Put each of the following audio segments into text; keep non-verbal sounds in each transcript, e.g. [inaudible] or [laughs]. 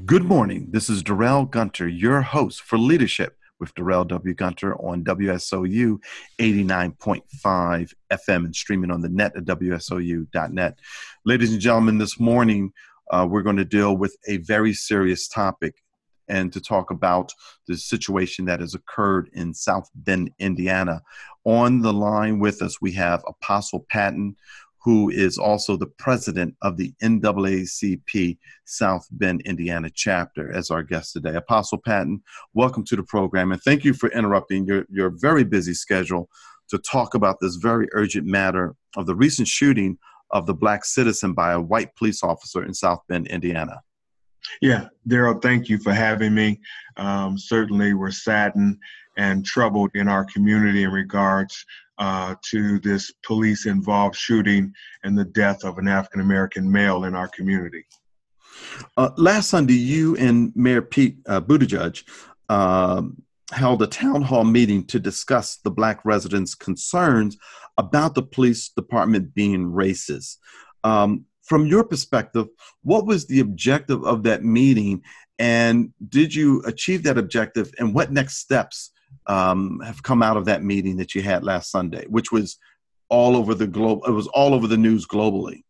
Good morning. This is Darrell Gunter, your host for Leadership with Darrell W. Gunter on WSOU 89.5 FM and streaming on the net at WSOU.net. Ladies and gentlemen, this morning uh, we're going to deal with a very serious topic and to talk about the situation that has occurred in South Bend, Indiana. On the line with us, we have Apostle Patton, who is also the president of the NAACP South Bend, Indiana chapter, as our guest today. Apostle Patton, welcome to the program, and thank you for interrupting your, your very busy schedule to talk about this very urgent matter of the recent shooting of the black citizen by a white police officer in South Bend, Indiana. Yeah, Darrell, thank you for having me. Um, certainly, we're saddened and troubled in our community in regards uh, to this police involved shooting and the death of an African American male in our community. Uh, last Sunday, you and Mayor Pete uh, Buttigieg um, held a town hall meeting to discuss the black residents' concerns about the police department being racist. Um, from your perspective, what was the objective of that meeting, and did you achieve that objective? And what next steps um, have come out of that meeting that you had last Sunday, which was all over the globe. It was all over the news globally.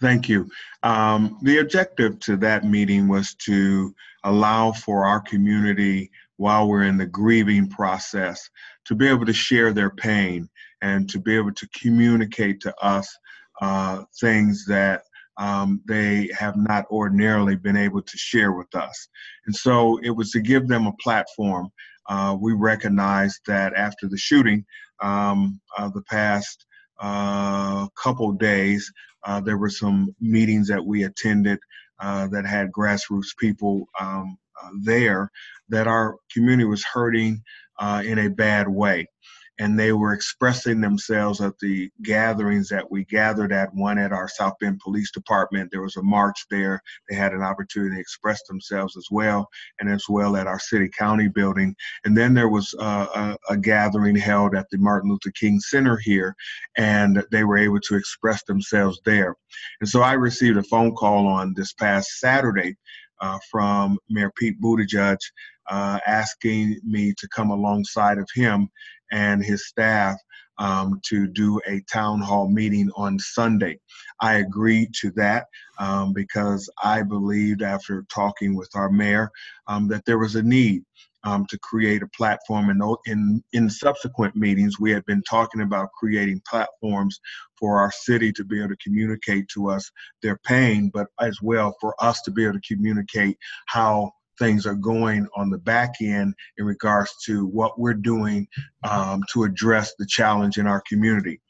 Thank you. Um, the objective to that meeting was to allow for our community, while we're in the grieving process, to be able to share their pain and to be able to communicate to us uh, things that um, they have not ordinarily been able to share with us. And so it was to give them a platform uh, we recognized that after the shooting, um, uh, the past uh, couple days, uh, there were some meetings that we attended uh, that had grassroots people um, uh, there that our community was hurting in a bad way and they were expressing themselves at the gatherings that we gathered at one at our South Bend Police Department. There was a march there. They had an opportunity to express themselves as well, and as well at our city county building. And then there was uh, a, a gathering held at the Martin Luther King Center here, and they were able to express themselves there. And so I received a phone call on this past Saturday uh, from Mayor Pete Buttigieg uh, asking me to come alongside of him and his staff um, to do a town hall meeting on Sunday. I agreed to that um, because I believed, after talking with our mayor, um, that there was a need. Um, to create a platform. And in, in subsequent meetings, we had been talking about creating platforms for our city to be able to communicate to us their pain, but as well for us to be able to communicate how things are going on the back end in regards to what we're doing um, to address the challenge in our community.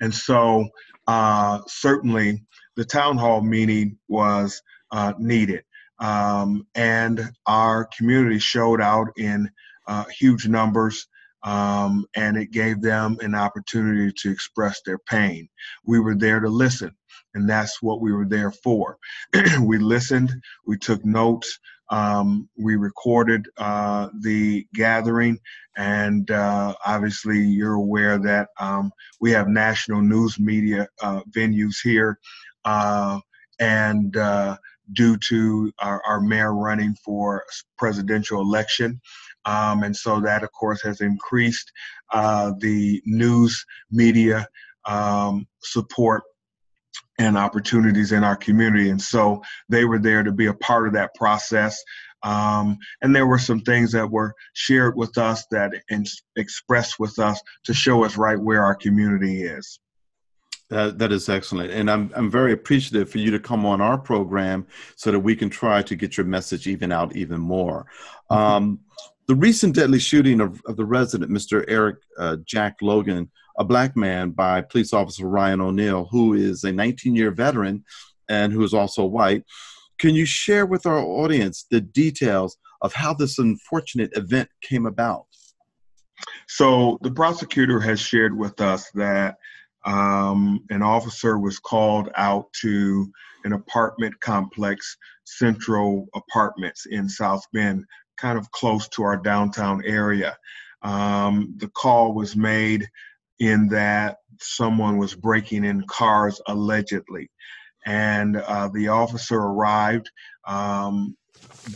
And so, uh, certainly, the town hall meeting was uh, needed. Um, and our community showed out in uh, huge numbers. Um, and it gave them an opportunity to express their pain. We were there to listen, and that's what we were there for. [clears throat] we listened, we took notes, um, we recorded uh, the gathering, and uh, obviously, you're aware that um, we have national news media uh, venues here. Uh, and uh, due to our, our, mayor running for presidential election. Um, and so that, of course, has increased uh, the news media um, support and opportunities in our community. And so they were there to be a part of that process. Um, and there were some things that were shared with us that and expressed with us to show us right where our community is. That, that is excellent. And I'm, I'm very appreciative for you to come on our program so that we can try to get your message even out even more. Mm-hmm. Um, the recent deadly shooting of, of the resident, Mr. Eric uh, Jack Logan, a black man by police officer Ryan O'Neill, who is a 19 year veteran and who is also white. Can you share with our audience the details of how this unfortunate event came about? So, the prosecutor has shared with us that um, an officer was called out to an apartment complex, Central Apartments in South Bend, kind of close to our downtown area. Um, the call was made in that someone was breaking in cars allegedly. and uh, the officer arrived. Um,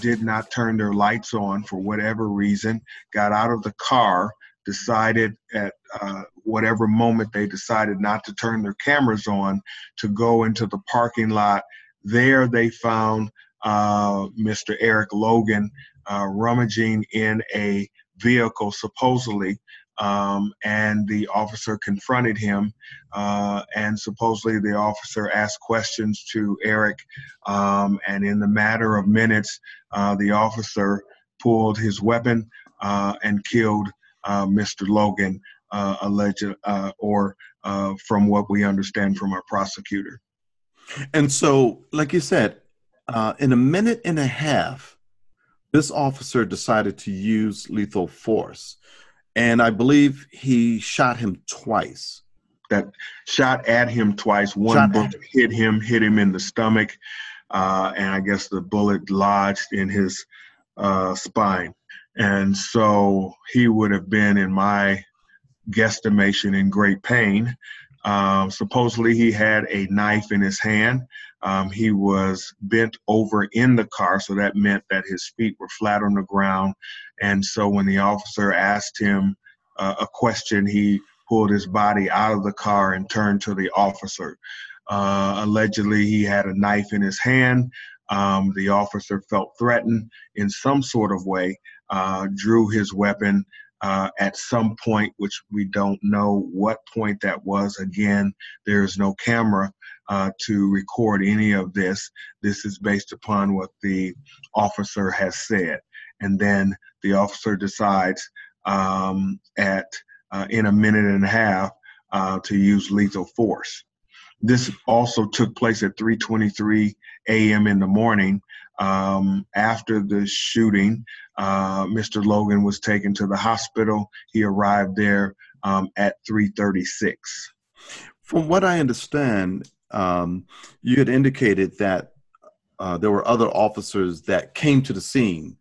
did not turn their lights on for whatever reason, got out of the car, decided at uh, whatever moment they decided not to turn their cameras on to go into the parking lot. There they found uh, Mr. Eric Logan uh, rummaging in a vehicle, supposedly, um, and the officer confronted him. Uh, and supposedly, the officer asked questions to Eric. Um, and in the matter of minutes, uh, the officer pulled his weapon uh, and killed uh, Mr. Logan, uh, alleged, uh, or from what we understand from our prosecutor. And so, like you said, in a minute and a half, this officer decided to use lethal force and I believe he shot him twice. That shot at him twice. One shot bullet hit him, hit him in the stomach, uh, and I guess the bullet lodged in his uh, spine. And so he would have been, in my guesstimation, in great pain. Um, supposedly, he had a knife in his hand. Um, he was bent over in the car, so that meant that his feet were flat on the ground. And so when the officer asked him uh, a question, he pulled his body out of the car and turned to the officer. Uh, allegedly, he had a knife in his hand. Um, the officer felt threatened in some sort of way, uh, drew his weapon uh, at some point, which we don't know what point that was. Again, there is no camera uh, to record any of this. This is based upon what the officer has said. And then the officer decides um, at uh, in a minute and a half uh, to use lethal force. This also took place at 3:23 a.m. in the morning. Um, after the shooting, uh, Mr. Logan was taken to the hospital. He arrived there um, at 3:36. From what I understand, um, you had indicated that uh, there were other officers that came to the scene,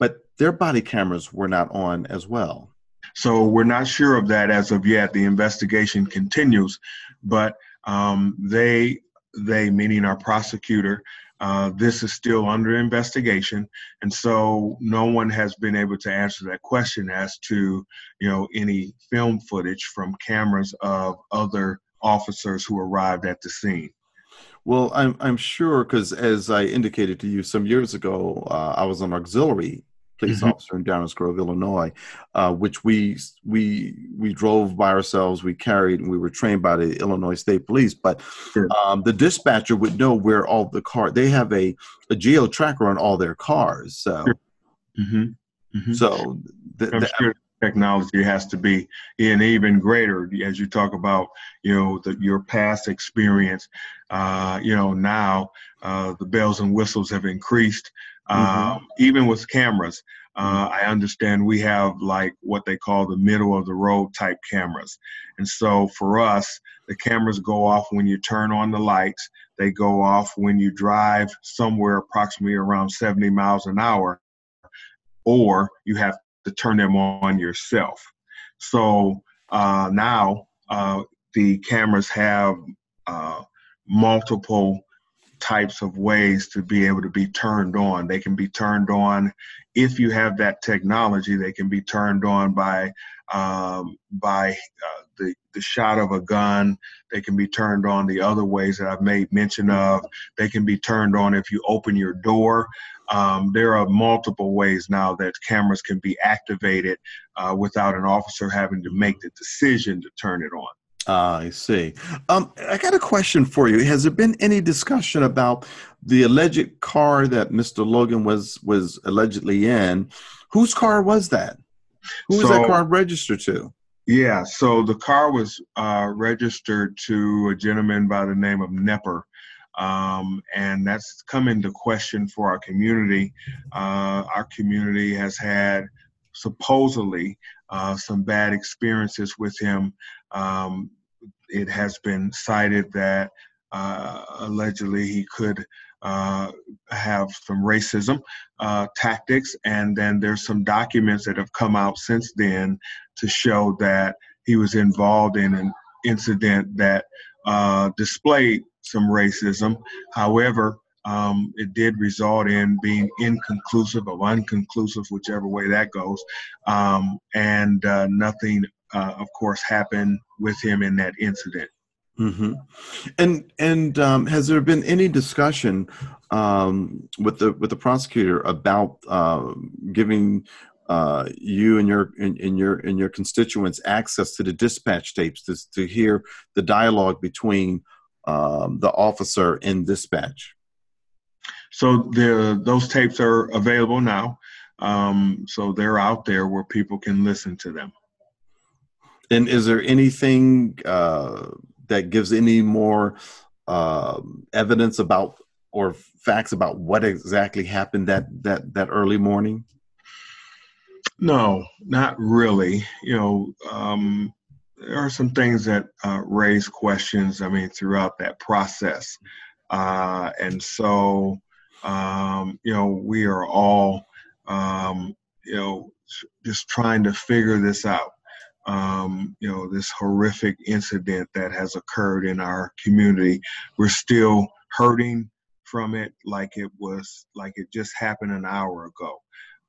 but their body cameras were not on as well. So we're not sure of that as of yet. The investigation continues, but um, they, they meaning our prosecutor, uh, this is still under investigation, and so no one has been able to answer that question as to, you know, any film footage from cameras of other officers who arrived at the scene? Well, I'm I'm sure because as I indicated to you some years ago, uh, I was an auxiliary police mm-hmm. officer in Downers Grove, Illinois, uh, which we we we drove by ourselves. We carried and we were trained by the Illinois State Police. But sure. um, the dispatcher would know where all the car. They have a a geo tracker on all their cars. So, sure. mm-hmm. Mm-hmm. so the, I'm the, sure technology has to be in even greater as you talk about you know the, your past experience uh, you know now uh, the bells and whistles have increased mm-hmm. Um, even with cameras uh, i understand we have like what they call the middle of the road type cameras and so for us the cameras go off when you turn on the lights they go off when you drive somewhere approximately around 70 miles an hour or you have to turn them on yourself. So uh, now uh, the cameras have uh, multiple types of ways to be able to be turned on. They can be turned on if you have that technology. They can be turned on by um, by uh, the the shot of a gun. They can be turned on the other ways that I've made mention of. They can be turned on if you open your door. Um, there are multiple ways now that cameras can be activated uh, without an officer having to make the decision to turn it on. I see. Um, I got a question for you. Has there been any discussion about the alleged car that Mr. Logan was was allegedly in? Whose car was that? Who was so, that car registered to? Yeah, so the car was uh, registered to a gentleman by the name of Nepper. Um, and that's come into question for our community. Uh, our community has had supposedly uh, some bad experiences with him. Um, it has been cited that uh, allegedly he could uh, have some racism uh, tactics, and then there's some documents that have come out since then to show that he was involved in an incident that uh, displayed some racism. However, um, it did result in being inconclusive or unconclusive, whichever way that goes. Um, and uh, nothing, uh, of course, happened with him in that incident. Mm-hmm. And and um, has there been any discussion um, with the with the prosecutor about uh, giving uh, you and your and, your and your constituents access to the dispatch tapes to, to hear the dialogue between um, the officer and dispatch? So the those tapes are available now. Um, so they're out there where people can listen to them. And is there anything uh, that gives any more uh, evidence about or facts about what exactly happened that that that early morning? No, not really. You know, um, there are some things that uh, raise questions. I mean, throughout that process, uh, and so um, you know, we are all, um, you know, just trying to figure this out. Um, you know, this horrific incident that has occurred in our community. We're still hurting from it like it was, like it just happened an hour ago.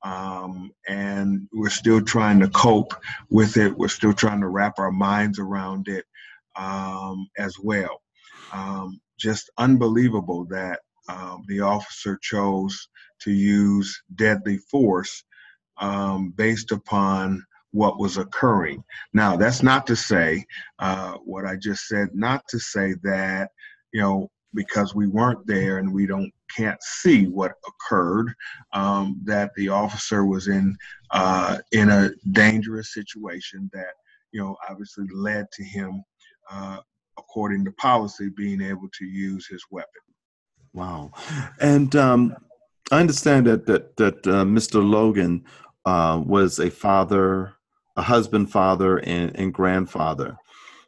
Um, and we're still trying to cope with it. We're still trying to wrap our minds around it um, as well. Um, just unbelievable that um, the officer chose to use deadly force um, based upon what was occurring. Now, that's not to say uh, what I just said, not to say that, you know, because we weren't there and we don't can't see what occurred, um, that the officer was in uh, in a dangerous situation that you know obviously led to him, uh, according to policy, being able to use his weapon. Wow, and um, I understand that that that uh, Mr. Logan uh, was a father, a husband, father, and, and grandfather.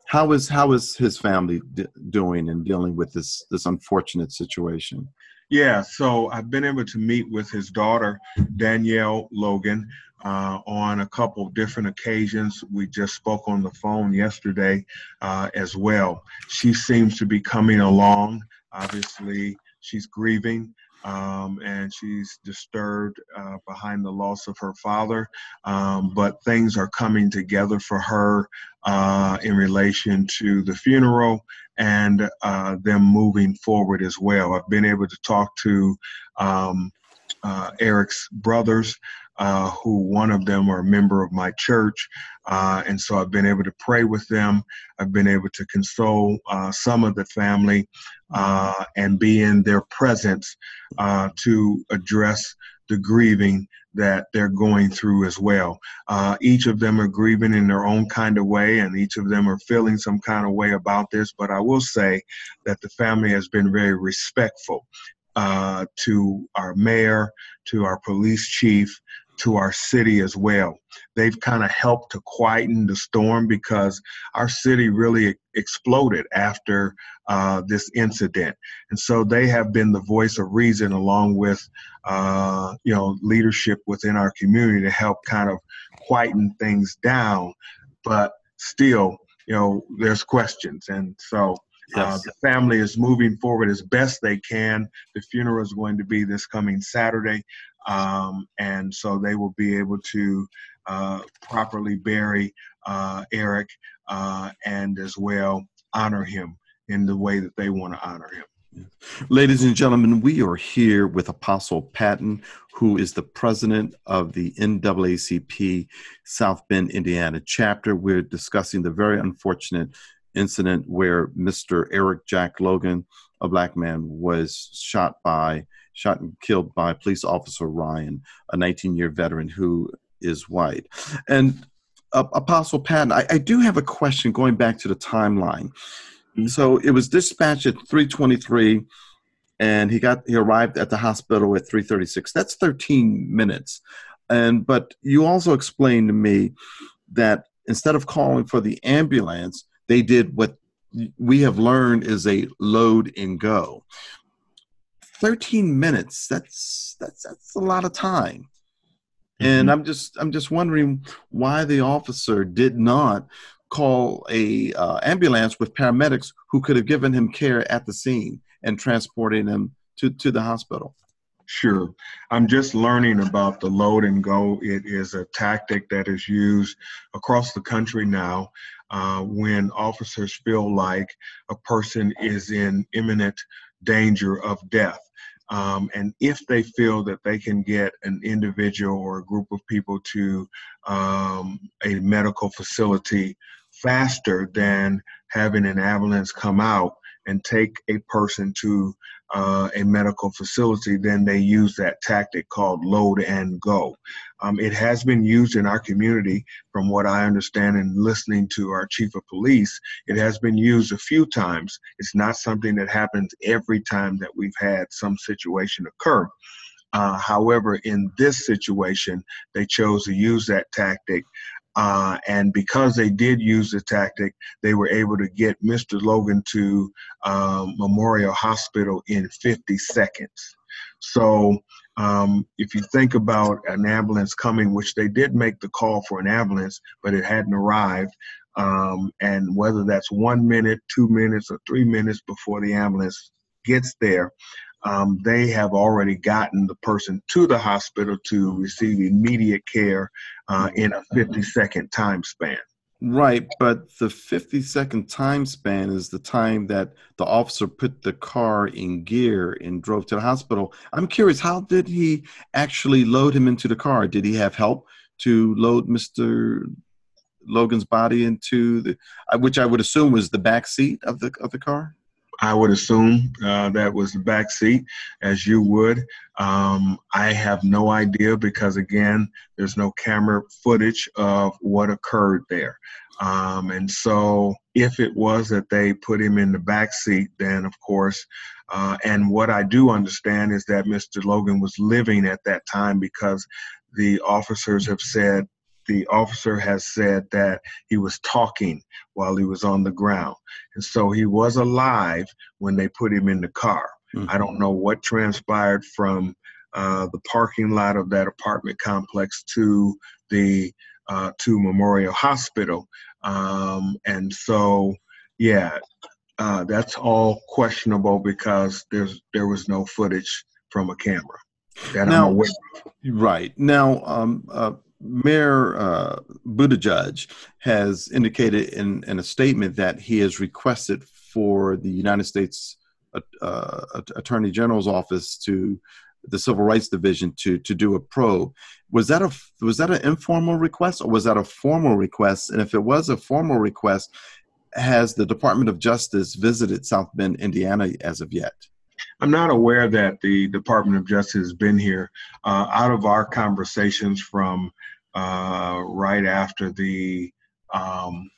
How is how is his family d- doing and dealing with this this unfortunate situation? Yeah, so I've been able to meet with his daughter, Danielle Logan, uh, on a couple of different occasions. We just spoke on the phone yesterday uh, as well. She seems to be coming along. Obviously, She's grieving um, and she's disturbed uh, behind the loss of her father. Um, but things are coming together for her uh, in relation to the funeral and uh, them moving forward as well. I've been able to talk to um, uh, Eric's brothers uh, who one of them are a member of my church. Uh, and so I've been able to pray with them. I've been able to console some of the family uh, and be in their presence uh, to address the grieving that they're going through as well. Uh, each of them are grieving in their own kind of way, and each of them are feeling some kind of way about this. But I will say that the family has been very respectful uh, to our mayor, to our police chief, to our city as well. They've kind of helped to quieten the storm because our city really exploded after uh, this incident, and so they have been the voice of reason along with uh, you know leadership within our community to help kind of quieten things down. But still, you know, there's questions, and so. Uh, the family is moving forward as best they can. The funeral is going to be this coming Saturday um, and so they will be able to uh, properly bury uh, Eric uh, and as well honor him in the way that they want to honor him. Ladies and gentlemen, we are here with Apostle Patton, who is the president of the NAACP South Bend, Indiana chapter. We're discussing the very unfortunate incident where Mr. Eric Jack Logan, a black man, was shot by shot and killed by police officer Ryan, a 19 year veteran who is white. And uh, Apostle Patton, I, I, do have a question going back to the timeline. Mm-hmm. So it was dispatched at 323 and he got he arrived at the hospital at 336 that's 13 minutes and but you also explained to me that instead of calling for the ambulance they did what we have learned is a load and go 13 minutes that's that's that's a lot of time mm-hmm. and i'm just i'm just wondering why the officer did not call a uh, ambulance with paramedics who could have given him care at the scene and transporting him to, to the hospital? Sure. I'm just learning about the load and go. It is a tactic that is used across the country now uh, when officers feel like a person is in imminent danger of death. Um, and if they feel that they can get an individual or a group of people to um, a medical facility faster than having an ambulance come out and take a person to uh, a medical facility, then they use that tactic called load and go. Um, it has been used in our community, from what I understand and listening to our chief of police. It has been used a few times. It's not something that happens every time that we've had some situation occur. Uh, however, in this situation, they chose to use that tactic uh, and because they did use the tactic, they were able to get Mr. Logan to um, Memorial Hospital in 50 seconds. So um, if you think about an ambulance coming, which they did make the call for an ambulance, but it hadn't arrived, um, and whether that's one minute, two minutes, or three minutes before the ambulance gets there, um, they have already gotten the person to the hospital to receive immediate care uh, in a 50 second time span. Right, but the 50 second time span is the time that the officer put the car in gear and drove to the hospital. I'm curious, how did he actually load him into the car? Did he have help to load Mr. Logan's body into the, uh, which I would assume was the back seat of the of the car? I would assume uh, that was the back seat, as you would. Um, I have no idea because, again, there's no camera footage of what occurred there. Um, and so, if it was that they put him in the back seat, then of course, uh, and what I do understand is that Mr. Logan was living at that time because the officers have said the officer has said that he was talking while he was on the ground. And so he was alive when they put him in the car. Mm-hmm. I don't know what transpired from uh, the parking lot of that apartment complex to the uh, to Memorial Hospital. Um, and so, yeah, uh, that's all questionable because there's there was no footage from a camera that now, I'm aware of. Right now, um, uh, Mayor uh, Buttigieg has indicated in, in a statement that he has requested for the United States uh, uh, Attorney General's office to the Civil Rights Division to to do a probe. Was that a was that an informal request or was that a formal request? And if it was a formal request, has the Department of Justice visited South Bend, Indiana, as of yet? I'm not aware that the Department of Justice has been here. Uh, out of our conversations from uh, right after the um,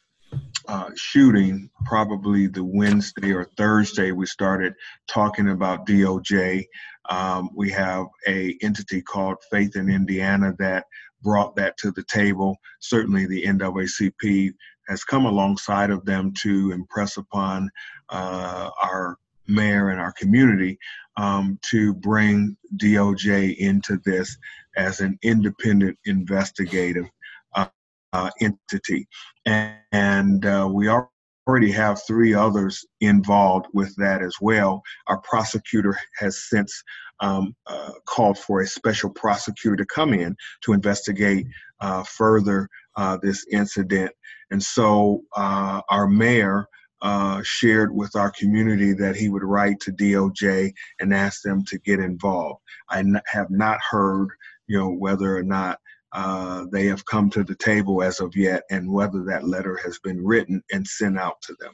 uh, shooting, probably the Wednesday or Thursday, we started talking about DOJ. Um, we have a entity called Faith in Indiana that brought that to the table. Certainly, the NAACP has come alongside of them to impress upon uh, our mayor and our community um, to bring DOJ into this as an independent investigative uh, uh, entity. And, and uh, we already have three others involved with that as well. Our prosecutor has since um, uh, called for a special prosecutor to come in to investigate uh, further uh, this incident. And so our mayor shared with our community that he would write to DOJ and ask them to get involved. I n- have not heard, you know, whether or not uh, they have come to the table as of yet, and whether that letter has been written and sent out to them.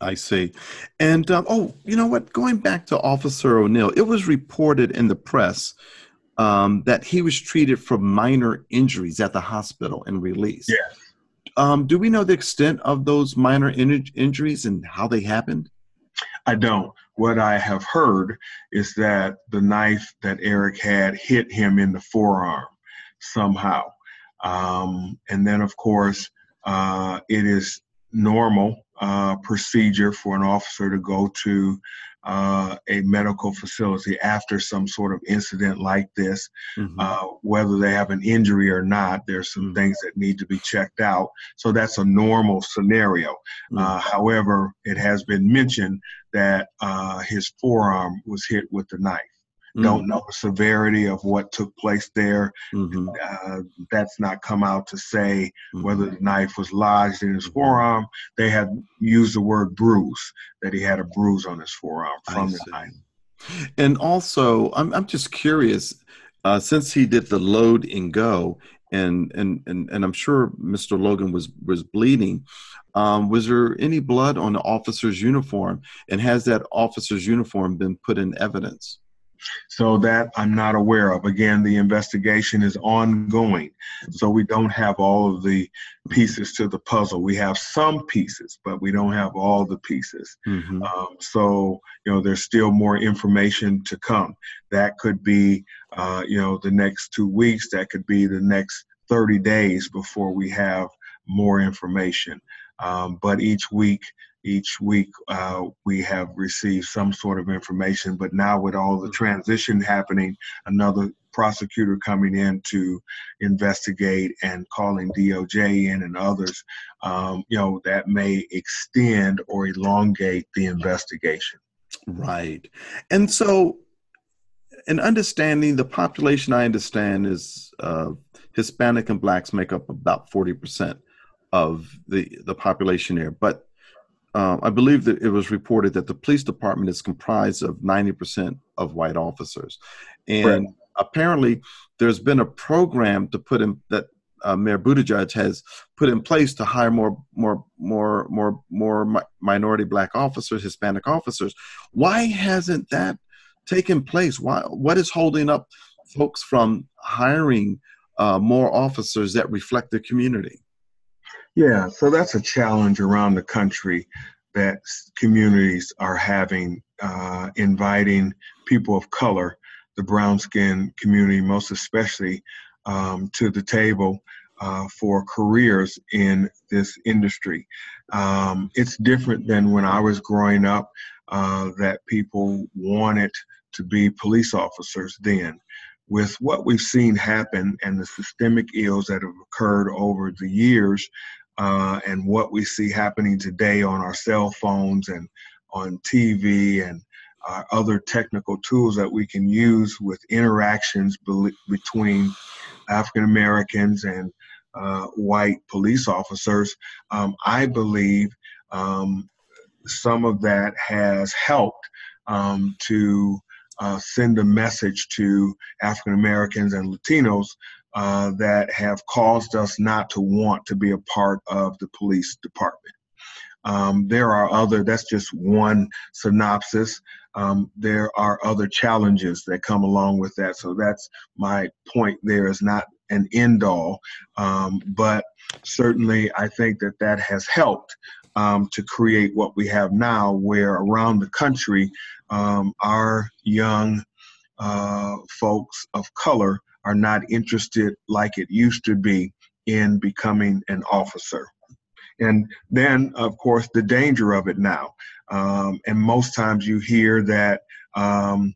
I see. And um, oh, you know what? Going back to Officer O'Neill, it was reported in the press um, that he was treated for minor injuries at the hospital and released. Yes. Um, do we know the extent of those minor in- injuries and how they happened? I don't. What I have heard is that the knife that Eric had hit him in the forearm somehow. Um, and then, of course, uh, it is normal uh, procedure for an officer to go to uh, a medical facility after some sort of incident like this. Mm-hmm. Uh, whether they have an injury or not, there's some mm-hmm. things that need to be checked out. So that's a normal scenario. Mm-hmm. Uh, however, it has been mentioned that uh, his forearm was hit with the knife. Mm-hmm. Don't know the severity of what took place there. Mm-hmm. Uh, that's not come out to say mm-hmm. whether the knife was lodged in his forearm. They have used the word bruise, that he had a bruise on his forearm from the knife. And also, I'm, I'm just curious, uh, since he did the load and go, and, and, and, and I'm sure Mr. Logan was, was bleeding. Um, was there any blood on the officer's uniform? And has that officer's uniform been put in evidence? So that I'm not aware of. Again, the investigation is ongoing. So we don't have all of the pieces to the puzzle. We have some pieces, but we don't have all the pieces. Mm-hmm. Um, so, you know, there's still more information to come. That could be, uh, you know, the next two weeks. That could be the next 30 days before we have more information. Um, but each week, each week uh, we have received some sort of information but now with all the transition happening another prosecutor coming in to investigate and calling doj in and others um, you know that may extend or elongate the investigation. Right. And so in understanding the population i understand is uh, hispanic and blacks make up about 40% of the the population there but uh, I believe that it was reported that the police department is comprised of 90% of white officers. And right. apparently, there's been a program to put in that uh, Mayor Buttigieg has put in place to hire more, more, more, more, more minority black officers, Hispanic officers. Why hasn't that taken place? Why? What is holding up folks from hiring uh, more officers that reflect the community? Yeah, so that's a challenge around the country that communities are having, uh, inviting people of color, the brown skin community, most especially, um, to the table uh, for careers in this industry. Um, it's different than when I was growing up, uh, that people wanted to be police officers then. With what we've seen happen and the systemic ills that have occurred over the years, uh, and what we see happening today on our cell phones and on TV and uh, other technical tools that we can use with interactions be- between African Americans and uh, white police officers, um, I believe um, some of that has helped um, to uh, send a message to African Americans and Latinos uh, that have caused us not to want to be a part of the police department. Um, there are other, that's just one synopsis. Um, there are other challenges that come along with that. So that's my point there is not an end all. Um, but certainly, I think that that has helped um, to create what we have now, where around the country, um, our young uh, folks of color are not interested like it used to be in becoming an officer. And then, of course, the danger of it now. Um, and most times you hear that um,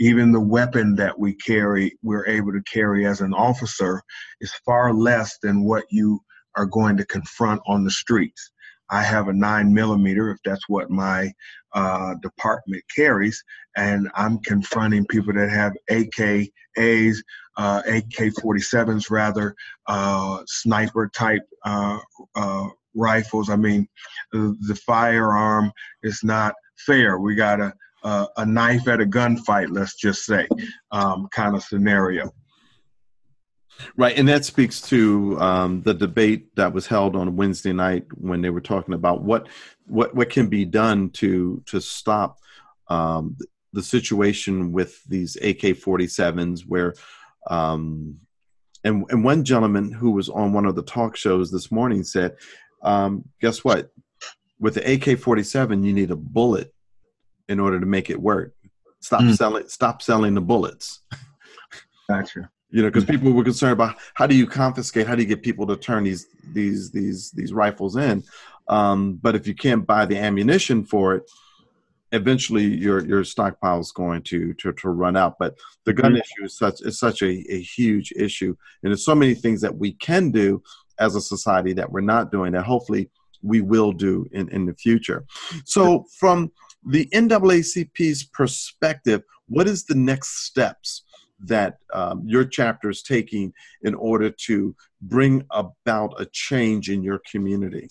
even the weapon that we carry, we're able to carry as an officer, is far less than what you are going to confront on the streets. I have a nine millimeter, if that's what my uh, department carries, and I'm confronting people that have AKAs, uh, AK-47s rather, uh, sniper type uh, uh, rifles. I mean, the, firearm is not fair. We got a, a, a knife at a gunfight, let's just say, um, kind of scenario. Right, and that speaks to um, the debate that was held on Wednesday night when they were talking about what what what can be done to to stop um, the situation with these AK-47s, where um, and and one gentleman who was on one of the talk shows this morning said, um, "Guess what? With the AK-47, you need a bullet in order to make it work. Stop mm. selling. Stop selling the bullets." Gotcha [laughs] you know because people were concerned about how do you confiscate how do you get people to turn these these these these rifles in Um, but if you can't buy the ammunition for it, eventually your your stockpile is going to, to to run out. But the gun mm-hmm. issue is such is such a, a huge issue, and there's so many things that we can do as a society that we're not doing that hopefully we will do in, in the future. So from the NAACP's perspective, what is the next steps that um, your chapter is taking in order to bring about a change in your community?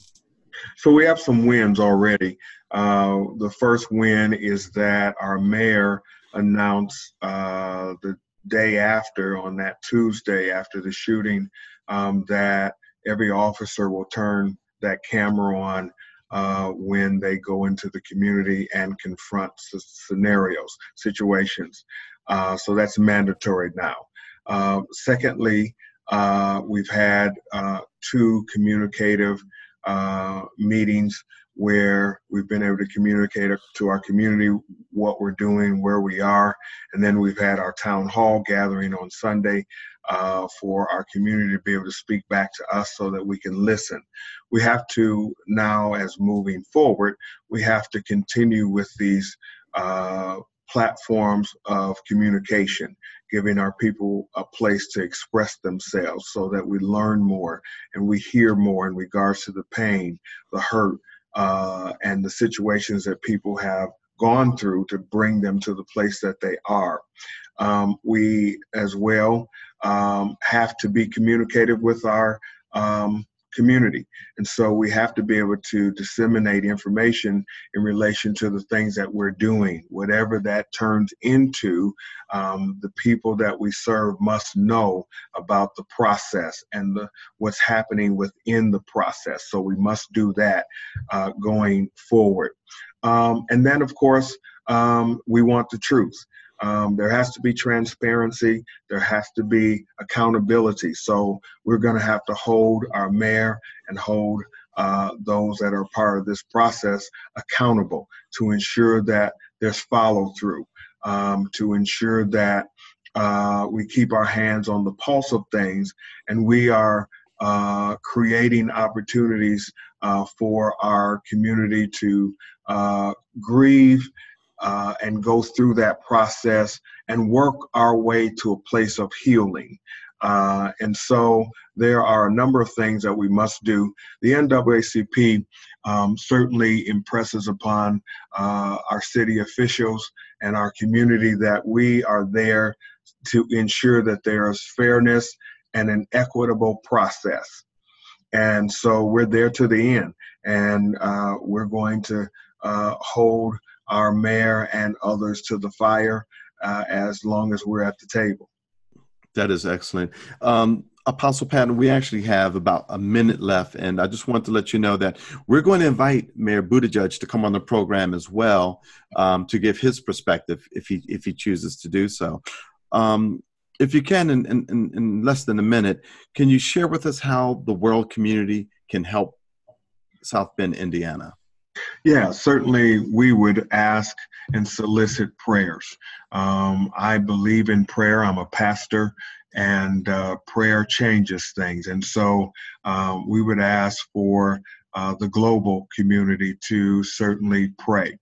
So we have some wins already. Uh, the first win is that our mayor announced uh, the day after, on that Tuesday after the shooting, um, that every officer will turn that camera on uh, when they go into the community and confront scenarios, situations. Uh, so that's mandatory now. Uh, secondly, uh, we've had uh, two communicative meetings where we've been able to communicate to our community what we're doing, where we are, and then we've had our town hall gathering on Sunday uh, for our community to be able to speak back to us so that we can listen. We have to now, as moving forward, we have to continue with these uh, platforms of communication, giving our people a place to express themselves so that we learn more and we hear more in regards to the pain, the hurt, uh, and the situations that people have gone through to bring them to the place that they are. Um, we, as well, um, have to be communicative with our um, community. And so we have to be able to disseminate information in relation to the things that we're doing. Whatever that turns into, um, the people that we serve must know about the process and the, what's happening within the process. So we must do that uh, going forward. Um, and then, of course, um, we want the truth. Um, there has to be transparency. There has to be accountability. So we're going to have to hold our mayor and hold uh, those that are part of this process accountable to ensure that there's follow through, um, to ensure that uh, we keep our hands on the pulse of things and we are uh, creating opportunities uh, for our community to uh, grieve uh, and go through that process and work our way to a place of healing. Uh, and so there are a number of things that we must do. The NAACP um, certainly impresses upon uh, our city officials and our community that we are there to ensure that there is fairness and an equitable process. And so we're there to the end, and uh, we're going to uh, hold our mayor and others to the fire uh, as long as we're at the table. That is excellent. Um, Apostle Patton, we actually have about a minute left, and I just want to let you know that we're going to invite Mayor Buttigieg to come on the program as well um, to give his perspective if he if he chooses to do so. Um, if you can, in, in, in less than a minute, can you share with us how the world community can help South Bend, Indiana? Yeah, certainly we would ask and solicit prayers. Um, I believe in prayer. I'm a pastor, and uh, prayer changes things. And so um, we would ask for uh, the global community to certainly pray.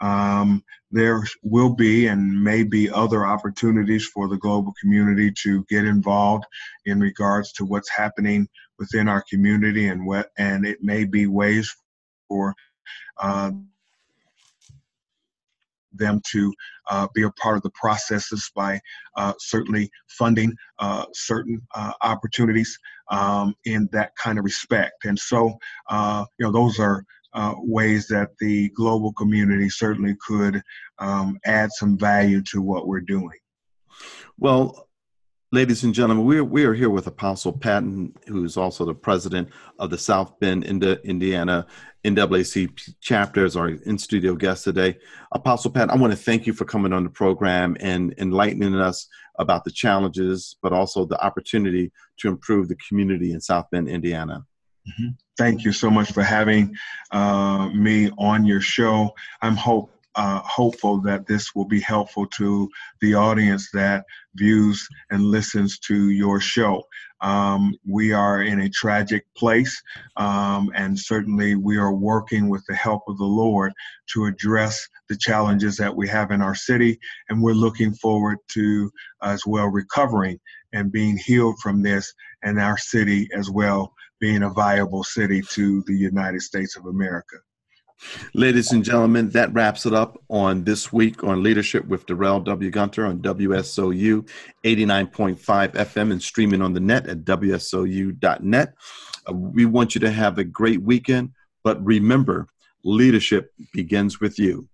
Um, there will be and may be other opportunities for the global community to get involved in regards to what's happening within our community and what and it may be ways for uh, them to uh, be a part of the processes by uh, certainly funding uh, certain uh, opportunities um, in that kind of respect. And so, uh, you know, those are ways that the global community certainly could um, add some value to what we're doing. Well, Ladies and gentlemen, we are, we are here with Apostle Patton, who is also the president of the South Bend, Indiana NAACP chapters, our in studio guest today. Apostle Pat, I want to thank you for coming on the program and enlightening us about the challenges, but also the opportunity to improve the community in South Bend, Indiana. Mm-hmm. Thank you so much for having uh, me on your show. I'm hope uh, hopeful that this will be helpful to the audience that views and listens to your show. Um, we are in a tragic place, um, and certainly we are working with the help of the Lord to address the challenges that we have in our city, and we're looking forward to as well recovering and being healed from this, and our city as well being a viable city to the United States of America. Ladies and gentlemen, that wraps it up on this week on Leadership with Darrell W. Gunter on WSOU 89.5 FM and streaming on the net at WSOU.net. Uh, we want you to have a great weekend, but remember, leadership begins with you.